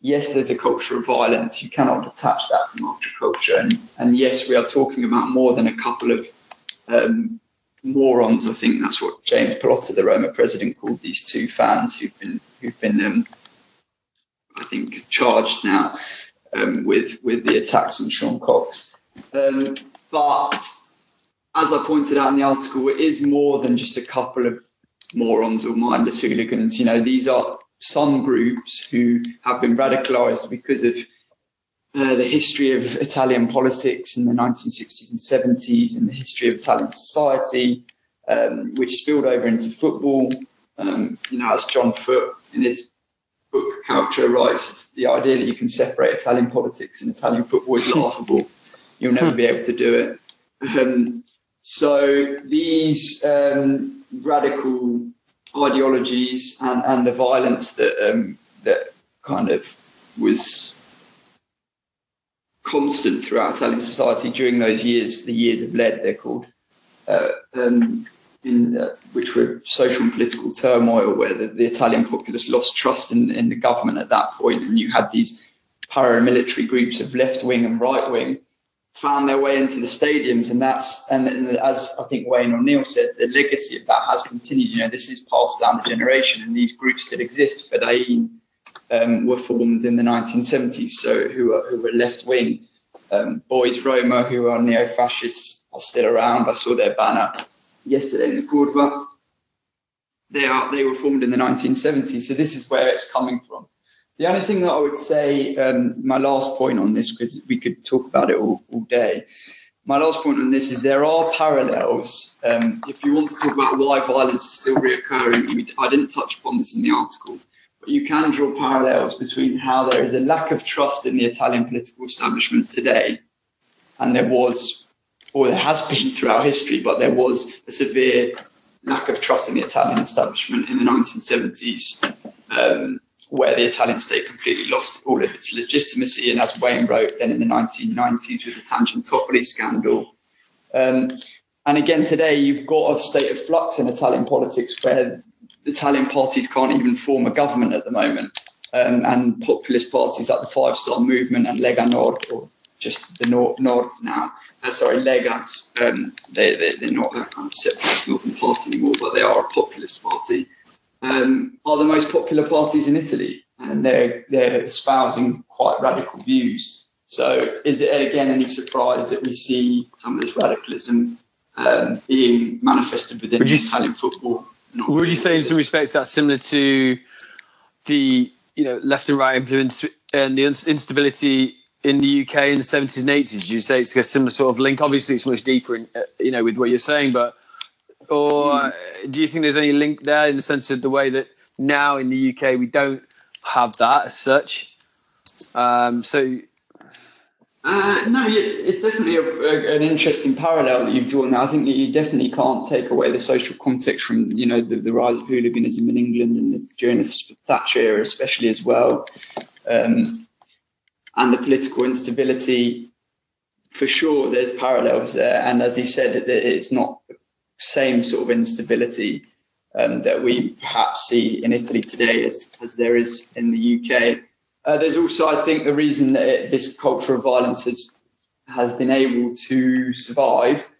yes, there's a culture of violence. You cannot detach that from ultra culture, and, and yes, we are talking about more than a couple of um, morons. I think that's what James Pallotta, the Roma president, called these two fans who've been who've been um, I think charged now um, with with the attacks on Sean Cox. Um, but as I pointed out in the article, it is more than just a couple of morons or mindless hooligans. You know, these are some groups who have been radicalized because of uh, the history of Italian politics in the 1960s and 70s and the history of Italian society, um, which spilled over into football. Um, you know, as John Foot in his book Calcio writes, the idea that you can separate Italian politics and Italian football is laughable. You'll never be able to do it. Um, so these um, radical ideologies and, and the violence that um, that kind of was constant throughout Italian society during those years, the years of lead, they're called, uh, um, in, uh, which were social and political turmoil, where the, the Italian populace lost trust in, in the government at that point, and you had these paramilitary groups of left wing and right wing found their way into the stadiums, and that's and, and, as I think Wayne O'Neill said, the legacy of that has continued. You know, this is passed down the generation, and these groups still exist. Fedayn um, were formed in the 1970s, so who are who were left wing. Um, Boys Roma, who are neo fascists, are still around. I saw their banner yesterday in the Curva. They are they were formed in the 1970s, so this is where it's coming from. The only thing that I would say, um, my last point on this, because we could talk about it all, all day. My last point on this is there are parallels. Um, if you want to talk about why violence is still reoccurring, I didn't touch upon this in the article, but you can draw parallels between how there is a lack of trust in the Italian political establishment today, and there was, or there has been throughout history, but there was a severe lack of trust in the Italian establishment in the 1970s, um, where the Italian state completely lost all of its legitimacy. And as Wayne wrote, then in the 1990s with the Tangentopoli scandal. Um, and again, today you've got a state of flux in Italian politics where Italian parties can't even form a government at the moment. Um, and populist parties like the Five Star Movement and Lega Nord, or just the Nord, now, uh, sorry, Lega, um, they, they, they're not a separatist northern party anymore, but they are a populist party, um, are the most popular parties in Italy. And they're, they're espousing quite radical views. So is it again any surprise that we see some of this radicalism um, being manifested within Would you- Italian football? Would you say, in some respects, that's similar to the you know left and right influence and the instability in the UK in the seventies and eighties? You say it's a similar sort of link? Obviously, it's much deeper, in, uh, you know, with what you're saying, but or uh, do you think there's any link there in the sense of the way that now in the UK we don't have that as such? Um, so Uh, no, it's definitely a, a, an interesting parallel that you've drawn. There. I think that you definitely can't take away the social context from you know the, the rise of hooliganism in England and the, during the Thatcher era, especially as well, um, and the political instability. For sure, there's parallels there, and as you said, it's not same sort of instability um, that we perhaps see in Italy today as, as there is in the UK. Uh, there's also, I think, the reason that it, this culture of violence has has been able to survive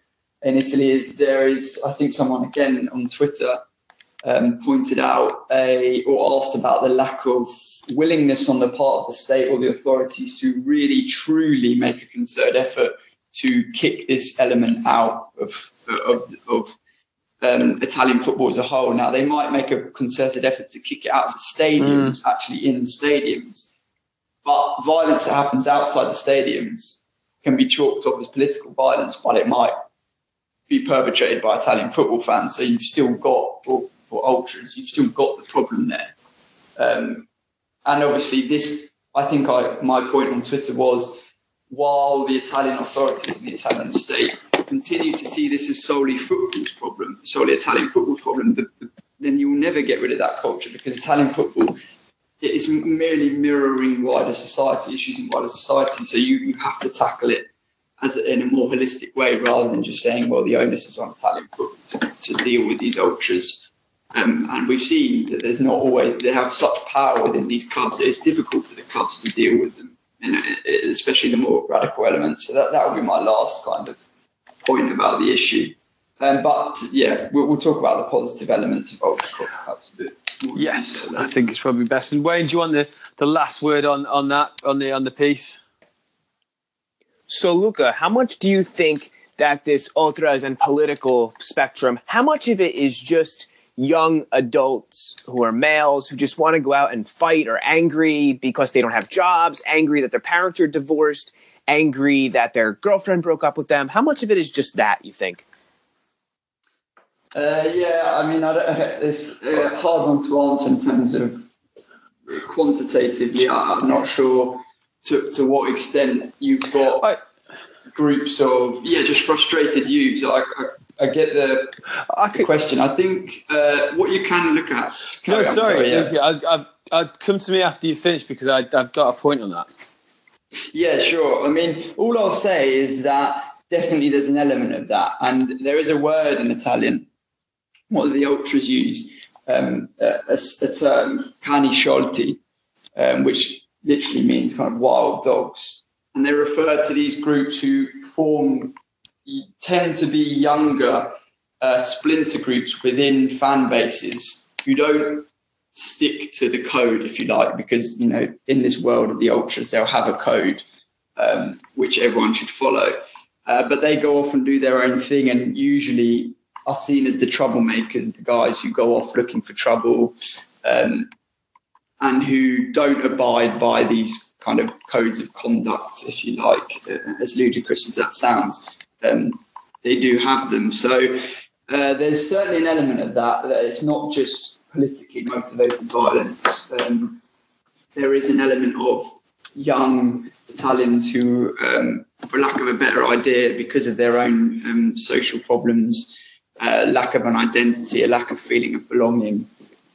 in Italy is there is, I think, someone again on Twitter um, pointed out a or asked about the lack of willingness on the part of the state or the authorities to really truly make a concerted effort to kick this element out of of, of um, Italian football as a whole. Now they might make a concerted effort to kick it out of the stadiums, actually in the stadiums, but violence that happens outside the stadiums can be chalked off as political violence, but it might be perpetrated by Italian football fans. So you've still got, or, or ultras, you've still got the problem there. Um, and obviously, this, I think I, my point on Twitter was while the Italian authorities and the Italian state continue to see this as solely football's problem, solely Italian football's problem, the, the, then you'll never get rid of that culture because Italian football it is merely mirroring wider society issues in wider society. So you, you have to tackle it as a, in a more holistic way rather than just saying, well, the onus is on Italian football to, to deal with these ultras. Um, and we've seen that there's not always they have such power within these clubs. It's difficult for the clubs to deal with them, you know, especially the more radical elements. So that that would be my last kind of point about the issue. Um, but yeah, we'll, we'll talk about the positive elements of ultra perhaps a bit. more yes, I think it's probably best. And Wayne, do you want the, the last word on, on that on the on the piece? So, Luca, how much do you think that this ultras and political spectrum, how much of it is just young adults who are males who just want to go out and fight or angry because they don't have jobs, angry that their parents are divorced, angry that their girlfriend broke up with them? How much of it is just that, you think? Uh, yeah, I mean, I don't, it's a hard one to answer in terms of quantitatively. I'm not sure to, to what extent you've got I- groups of yeah, just frustrated youths. I, I, I get the, I the question. I think uh, what you can look at. no, on, sorry, yeah. I've, I've, I've come to me after you finish because I, I've got a point on that. Yeah, sure. I mean, all I'll say is that definitely there's an element of that, and there is a word in Italian. What the ultras use, um, a, a, a term cani sciolti, um, which literally means kind of wild dogs, and they refer to these groups who form tend to be younger uh, splinter groups within fan bases who don't stick to the code, if you like, because you know in this world of the ultras, they'll have a code um, which everyone should follow. Uh, but they go off and do their own thing, and usually are seen as the troublemakers, the guys who go off looking for trouble, um, and who don't abide by these kind of codes of conduct, if you like, uh, as ludicrous as that sounds. Um, they do have them. So uh, there's certainly an element of that, that it's not just politically motivated violence. Um, there is an element of young Italians who, um, for lack of a better idea, because of their own um, social problems, a lack of an identity, a lack of feeling of belonging,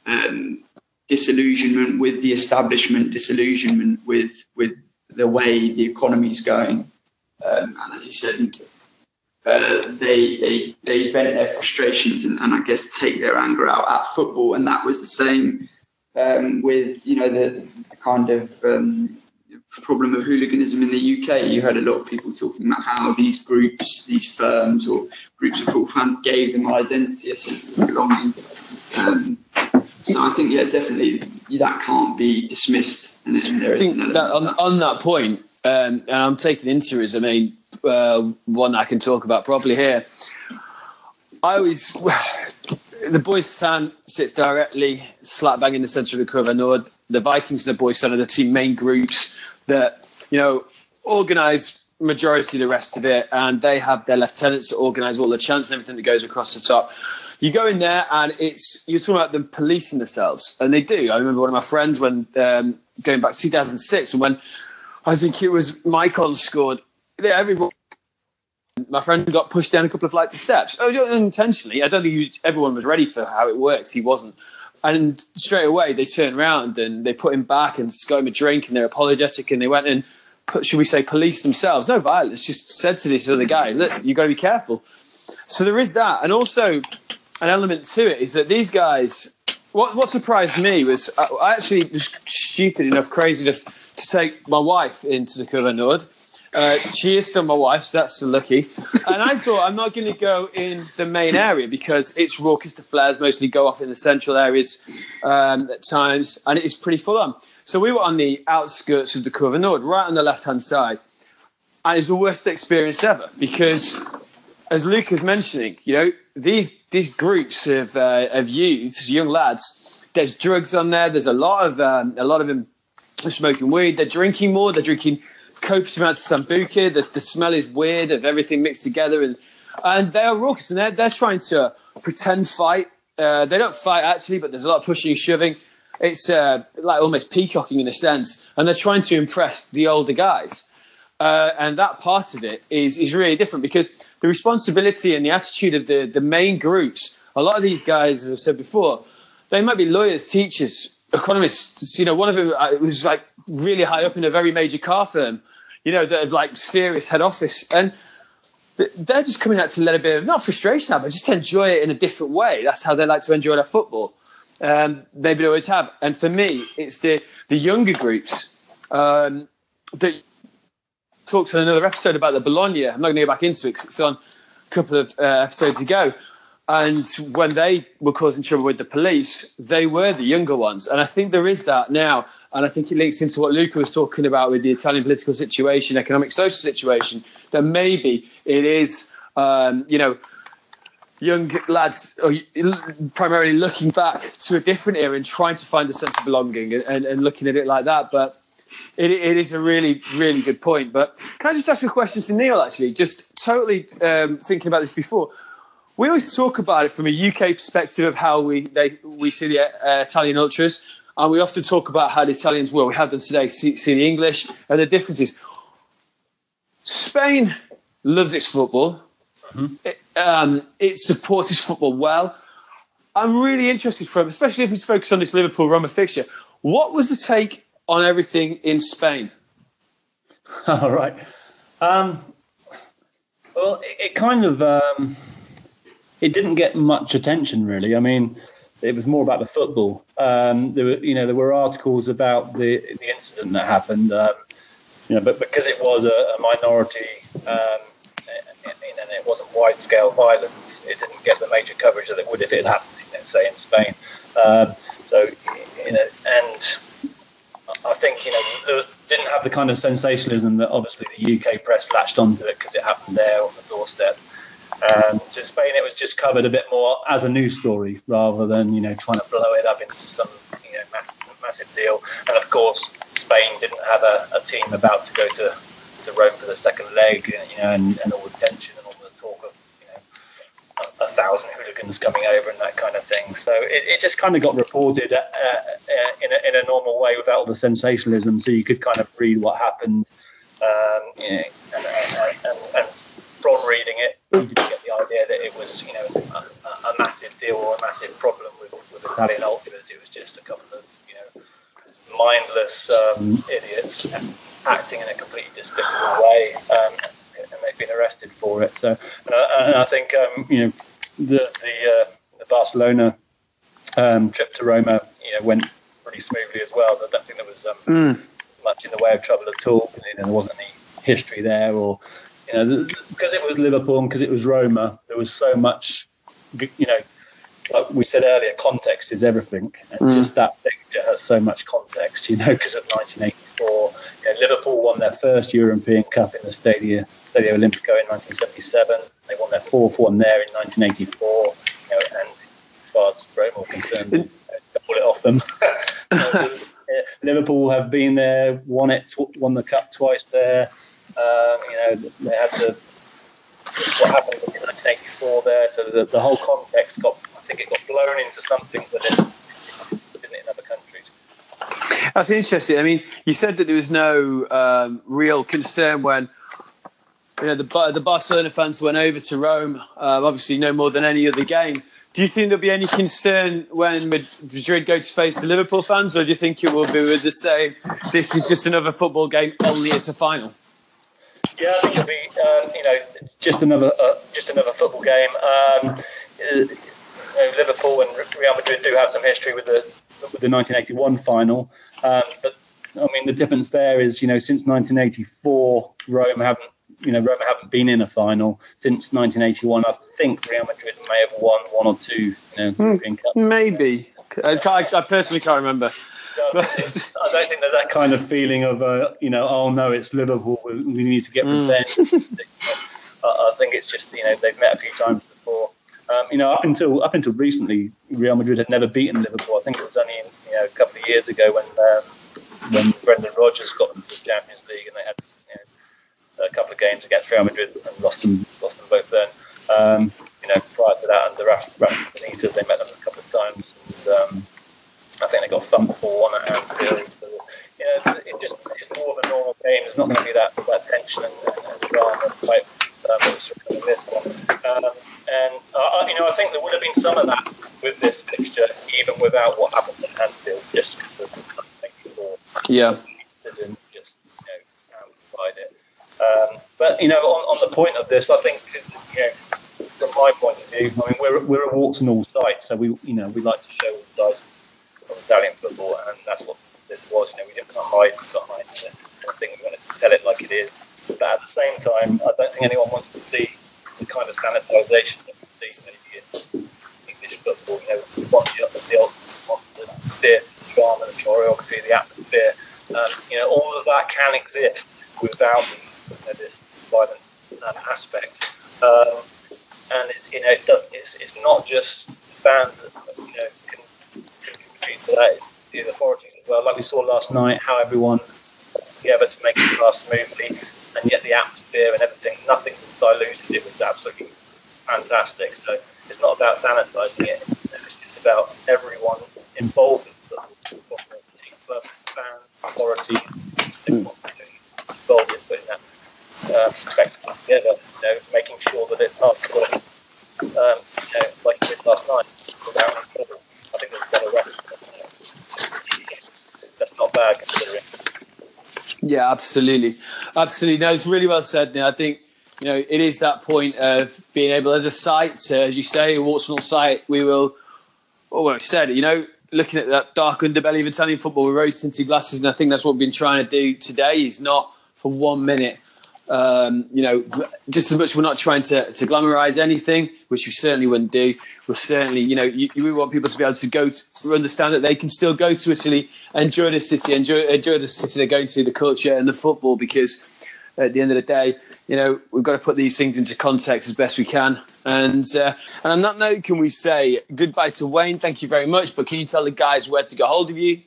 um, disillusionment with the establishment, disillusionment with with the way the economy is going. Um, and as you said, uh, they, they they vent their frustrations and, and, I guess take their anger out at football. And that was the same um, with you know the, the kind of um, problem of hooliganism in the UK. You heard a lot of people talking about how these groups, these firms or groups of football fans gave them an identity, a sense of belonging. Um, so I think, yeah, definitely that can't be dismissed. And, and there I think that, on, that. on, that point, um, and I'm taking into it, I mean, uh, one I can talk about properly here. I always, the boys' stand sits directly slap bang in the centre of the curve. I know The Vikings and the boys' stand are the two main groups that you know organise majority of the rest of it, and they have their lieutenants to organise all the chants and everything that goes across the top. You go in there, and it's you're talking about them policing themselves, and they do. I remember one of my friends when um, going back to 2006, and when I think it was Maicon scored, everyone. My friend got pushed down a couple of flights of steps. Oh, intentionally. I don't think everyone was ready for how it works. He wasn't. And straight away they turned around and they put him back and got him a drink and they're apologetic and they went and put, should we say, police themselves. No violence, just said to this other guy, look, you've got to be careful. So there is that. And also an element to it is that these guys, what, what surprised me was I, I actually was stupid enough, crazy enough to take my wife into the Curva Nord uh, is still my wife, so that's lucky. And I thought I'm not going to go in the main area because it's raucous. The flares mostly go off in the central areas um, at times, and it is pretty full on. So we were on the outskirts of the Curva Nord, right on the left hand side, and it's the worst experience ever because, as Luke is mentioning, you know these these groups of uh, of youths, young lads. There's drugs on there. There's a lot of um, a lot of them smoking weed. They're drinking more. They're drinking copious amounts of sambuca. The, the smell is weird of everything mixed together, and and they are raucous and they're they're trying to pretend fight. Uh, they don't fight actually, but there's a lot of pushing and shoving. It's uh, like almost peacocking in a sense, and they're trying to impress the older guys. Uh, and that part of it is is really different because the responsibility and the attitude of the the main groups. A lot of these guys, as I've said before, they might be lawyers, teachers, economists. You know, one of them uh, was like really high up in a very major car firm, you know, that have like serious head office. And they're just coming out to let a bit of, not frustration out, but just enjoy it in a different way. That's how they like to enjoy their football. Um, maybe they always have. And for me, it's the, the younger groups um, that talked on another episode about the Bologna. I'm not going to go back into it because it's on a couple of uh, episodes ago. And when they were causing trouble with the police, they were the younger ones. And I think there is that now. And I think it links into what Luca was talking about with the Italian political situation, economic, social situation, that maybe it is, um, you know, young lads primarily looking back to a different era and trying to find a sense of belonging and, and, and looking at it like that. But it, it is a really, really good point. But can I just ask a question to Neil, actually? Just totally um, thinking about this before. We always talk about it from a UK perspective of how we, they, we see the uh, Italian ultras and we often talk about how the Italians, well, we have done today, see, see the English and the differences. Spain loves its football. Mm-hmm. It, um, it, supports its football well. I'm really interested from, especially if we focus on this Liverpool Roma fixture. What was the take on everything in Spain? All right. Um, well, it, it kind of um, it didn't get much attention, really. I mean, it was more about the football. Um, there were, you know, there were articles about the the incident that happened. Um, you know, but because it was a, a minority um, and it wasn't wide scale violence, it didn't get the major coverage that it would if it had happened, you know, say in Spain. Um, so, you know, and I think you know there was, didn't have the kind of sensationalism that obviously the UK press latched onto it because it happened there on the doorstep. Um, so in Spain, it was just covered a bit more as a news story rather than you know trying to blow it up into some you know massive, massive deal. And of course, Spain didn't have a, a, team about to go to, to Rome for the second leg, you know, and, and all the tension and all the talk of you know a, a, thousand hooligans coming over and that kind of thing. So it, it just kind of got reported uh, uh, in, a, in a normal way without all the sensationalism, so you could kind of read what happened. Um, you know, and, and, and from reading it, you didn't get the idea that it was, you know, a, a massive deal or a massive problem with, with Italian ultras. It was just a couple of, you know, mindless um, idiots acting in a completely despicable way, um, and they've been arrested for it. So, and I, and I think, um, you know, the the, uh, the Barcelona um, trip to Roma, you know, went pretty smoothly as well. I don't think there was Mm. much in the way of trouble at all. You know, there wasn't any history there, or you know, because it was Liverpool and because it was Roma, there was so much. You know, like we said earlier, context is everything, and Mm. just that picture has so much context. You know, because of 1984, you know, Liverpool won their first European Cup in the Stadio Stadio Olimpico in 1977. They won their fourth one there in 1984. You know, and as far as Roma were concerned, double it off them. Liverpool have been there, won it, won the cup twice there. Um, you know, they had the what happened in 1984 there, so the, the whole context got, I think, it got blown into something that it didn't in other countries. That's interesting. I mean, you said that there was no um, real concern when you know the the Barcelona fans went over to Rome. Um, obviously, no more than any other game. Do you think there'll be any concern when Madrid go to face the Liverpool fans, or do you think it will be with the same? This is just another football game, only it's a final. Yeah, I think it'll be um, you know just another uh, just another football game. Um, uh, you know, Liverpool and Real Madrid do have some history with the with the 1981 final, um, but I mean the difference there is you know since 1984 Rome haven't you know Roma haven't been in a final since 1981. I think Real Madrid may have won one or two you know, European Cups. Maybe. I, I personally can't remember. I don't think there's that kind of feeling of, uh, you know, oh no, it's Liverpool. We, we need to get revenge. I, I think it's just, you know, they've met a few times before. Um, you know, up until up until recently, Real Madrid had never beaten Liverpool. I think it was only in, you know a couple of years ago when um, when Brendan Rodgers got them to the Champions League and they had you know, a couple of games against Real Madrid and lost them lost them both then. Um, you know, prior to that, under Rafa Benitez, they met them a couple of times. And, um, I think they got thumped four one at Anfield. So, you know, it just it's more of a There's not going to be that, that tension and, and, and drama like um, in this one. Um, and uh, you know, I think there would have been some of that with this fixture, even without what happened at Anfield, just because of the 1984 Yeah. didn't just you know amplified it. Um, but you know, on, on the point of this, I think you know, from my point of view, I mean, we're we're a warts and all site, so we you know we like to show all sides of Italian football, and that's what this was. You know, we didn't want to hide behind it. I think we want to tell it like it is. But at the same time, I don't think anyone wants to see the kind of sanitisation that we see maybe in English football. You know, we want the, the, want the theatre, the drama, the choreography, the atmosphere. Um, you know, all of that can exist without the, you know, this violent um, aspect. Um, and it, you know, it doesn't. It's, it's not just fans that you know can, can contribute to that. It's the authorities as well. Like we saw last night, how everyone got together to make it pass smoothly, and yet the atmosphere and everything, nothing was diluted. It was absolutely fantastic. So it's not about sanitising it. It's just about everyone involved in football, football team, club, fans, authority, everyone involved in putting that uh, spectacle together. You know, making sure that it passes well, um, you know, like it did last night without any trouble. I think there's better record. That's not bad considering. Absolutely, absolutely. No, it's really well said. Now, I think you know it is that point of being able, as a site, uh, as you say, a Wartson site, we will. Oh, well, I said, you know, looking at that dark underbelly of Italian football with rose tinted glasses, and I think that's what we've been trying to do today. Is not for one minute. Um, you know, just as much we're not trying to, to glamorize anything, which we certainly wouldn't do. We're certainly, you know, you, we want people to be able to go to understand that they can still go to Italy, enjoy the city, enjoy enjoy the city they're going to, the culture and the football. Because at the end of the day, you know, we've got to put these things into context as best we can. And uh, and on that note, can we say goodbye to Wayne? Thank you very much. But can you tell the guys where to get hold of you?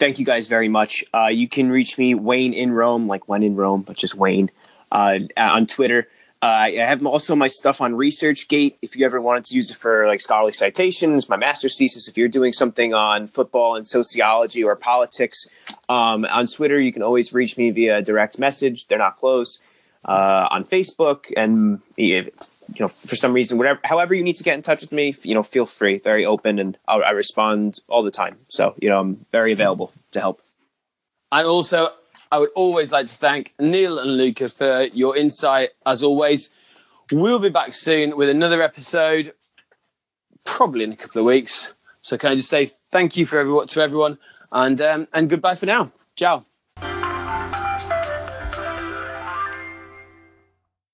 Thank you guys very much. Uh, you can reach me, Wayne in Rome, like when in Rome, but just Wayne, uh, on Twitter. Uh, I have also my stuff on ResearchGate. If you ever wanted to use it for like scholarly citations, my master's thesis, if you're doing something on football and sociology or politics, um, on Twitter, you can always reach me via direct message. They're not closed. uh, on Facebook, and you know, for some reason, whatever, however you need to get in touch with me, you know, feel free, very open, and I'll, I respond all the time. So, you know, I'm very available to help. And also, I would always like to thank Neil and Luca for your insight, as always. We'll be back soon with another episode, probably in a couple of weeks. So, can I just say thank you for everyone to everyone, and um, and goodbye for now. Ciao.